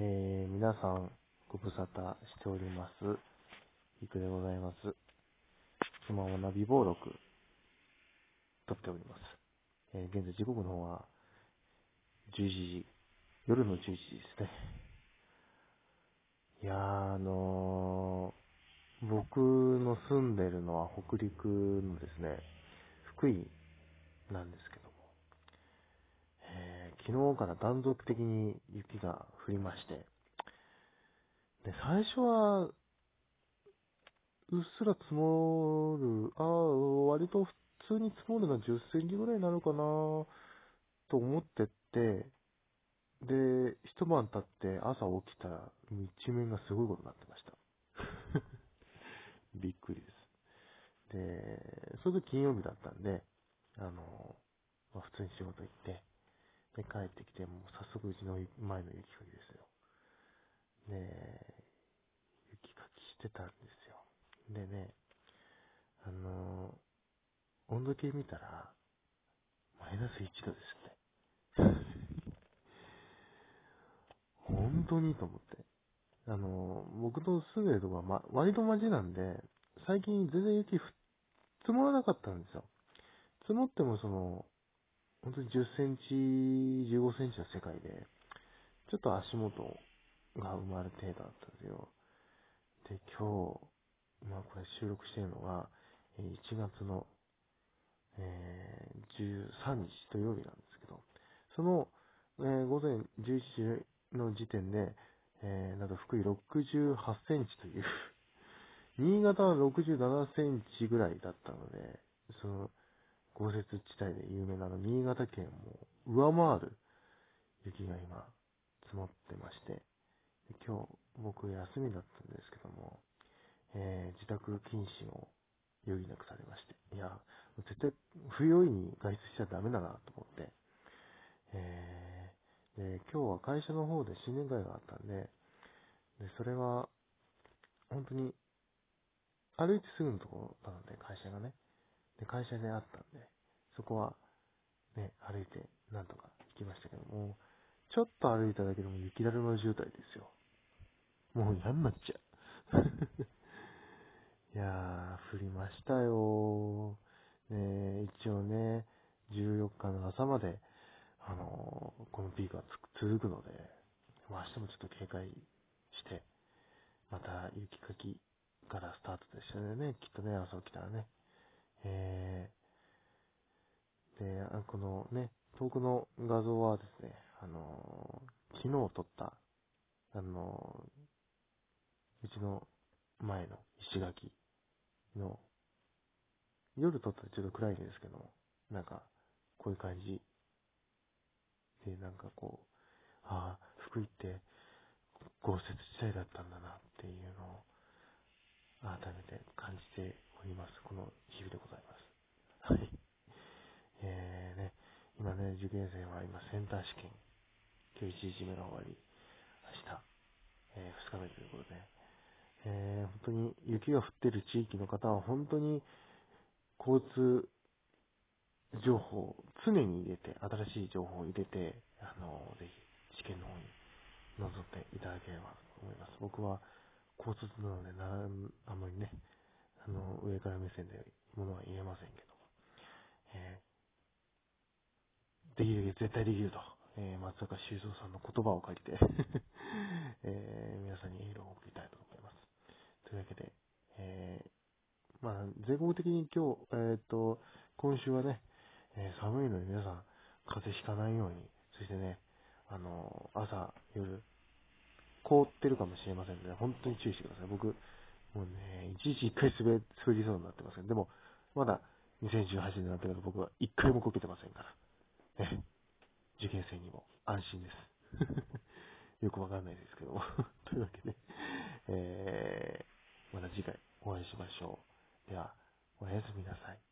えー、皆さん、ご無沙汰しております。いくでございます。今はナビ登録、撮っております。えー、現在時刻の方は、11時、夜の11時ですね。いやー、あのー、僕の住んでるのは北陸のですね、福井なんですけど、昨日から断続的に雪が降りまして、で、最初は、うっすら積もる、ああ、割と普通に積もるのは10センチぐらいになるかなと思ってって、で、一晩経って朝起きたら、一面がすごいことになってました。びっくりです。で、それで金曜日だったんで、あの、まあ、普通に仕事行って、で、帰ってきて、もう早速うちの前の雪かきですよ。で、雪かきしてたんですよ。でね、あの、温度計見たら、マイナス1度ですって。本当にと思って。あの、僕の住んでるとこは、ま、割と街なんで、最近全然雪積もらなかったんですよ。積もってもその、本当に10センチ、15センチの世界で、ちょっと足元が埋まる程度だったんですよ。で、今日、まあこれ収録しているのが、1月の、えー13日土曜日なんですけど、その、えー午前11時の時点で、えーなんと福井68センチという、新潟は67センチぐらいだったので、その、豪雪地帯で有名なの新潟県を上回る雪が今積もってまして、今日僕休みだったんですけども、えー自宅謹慎を余儀なくされまして、いや、絶対不用意に外出しちゃダメだなと思って、えーで、今日は会社の方で新年会があったんで、で、それは、本当に、歩いてすぐのところなので、会社がね。で、会社であったんで、そこは、ね、歩いて、なんとか行きましたけども、ちょっと歩いただけでも雪だるま渋滞ですよ。もう嫌になっちゃう。いやー、降りましたよね一応ね、14日の朝まで、あのーこのピークがつ続くので、明日もちょっと警戒して、また雪かきからスタートですよね、きっとね、朝起きたらね。えー、で、あこのね、遠くの画像はですね、あの昨日撮った、あのうちの前の石垣の、夜撮ったらちょっと暗いんですけども、なんか、こういう感じで、なんかこう、ああ、福井って豪雪地帯だったんだなっていうのを、改めて感じております。この日々でございます。はい。えーね、今ね、受験生は今センター試験、今日1日目が終わり、明日、え2日目ということで、えー本当に雪が降ってる地域の方は本当に交通情報を常に入れて、新しい情報を入れて、あの、ぜひ試験の方に臨んでいただければと思います。僕は高卒なのでな、あんまりね、あの、上から目線でものは言えませんけども、えーできるできる、絶対できると、えー松坂修造さんの言葉を借りて、えー皆さんにエールを送りたいと思います。というわけで、えーまあ、全国的に今日、えーと、今週はね、えー寒いので皆さん、風邪ひかないように、そしてね、あの、朝、夜、凍ってるかもしれませんので、本当に注意してください。僕、もうね、一日一回滑りそうになってますけど、でも、まだ2018年になってから僕は一回もこけてませんから、ね、受験生にも安心です。よくわかんないですけども。というわけで、えー、また次回お会いしましょう。では、おやすみなさい。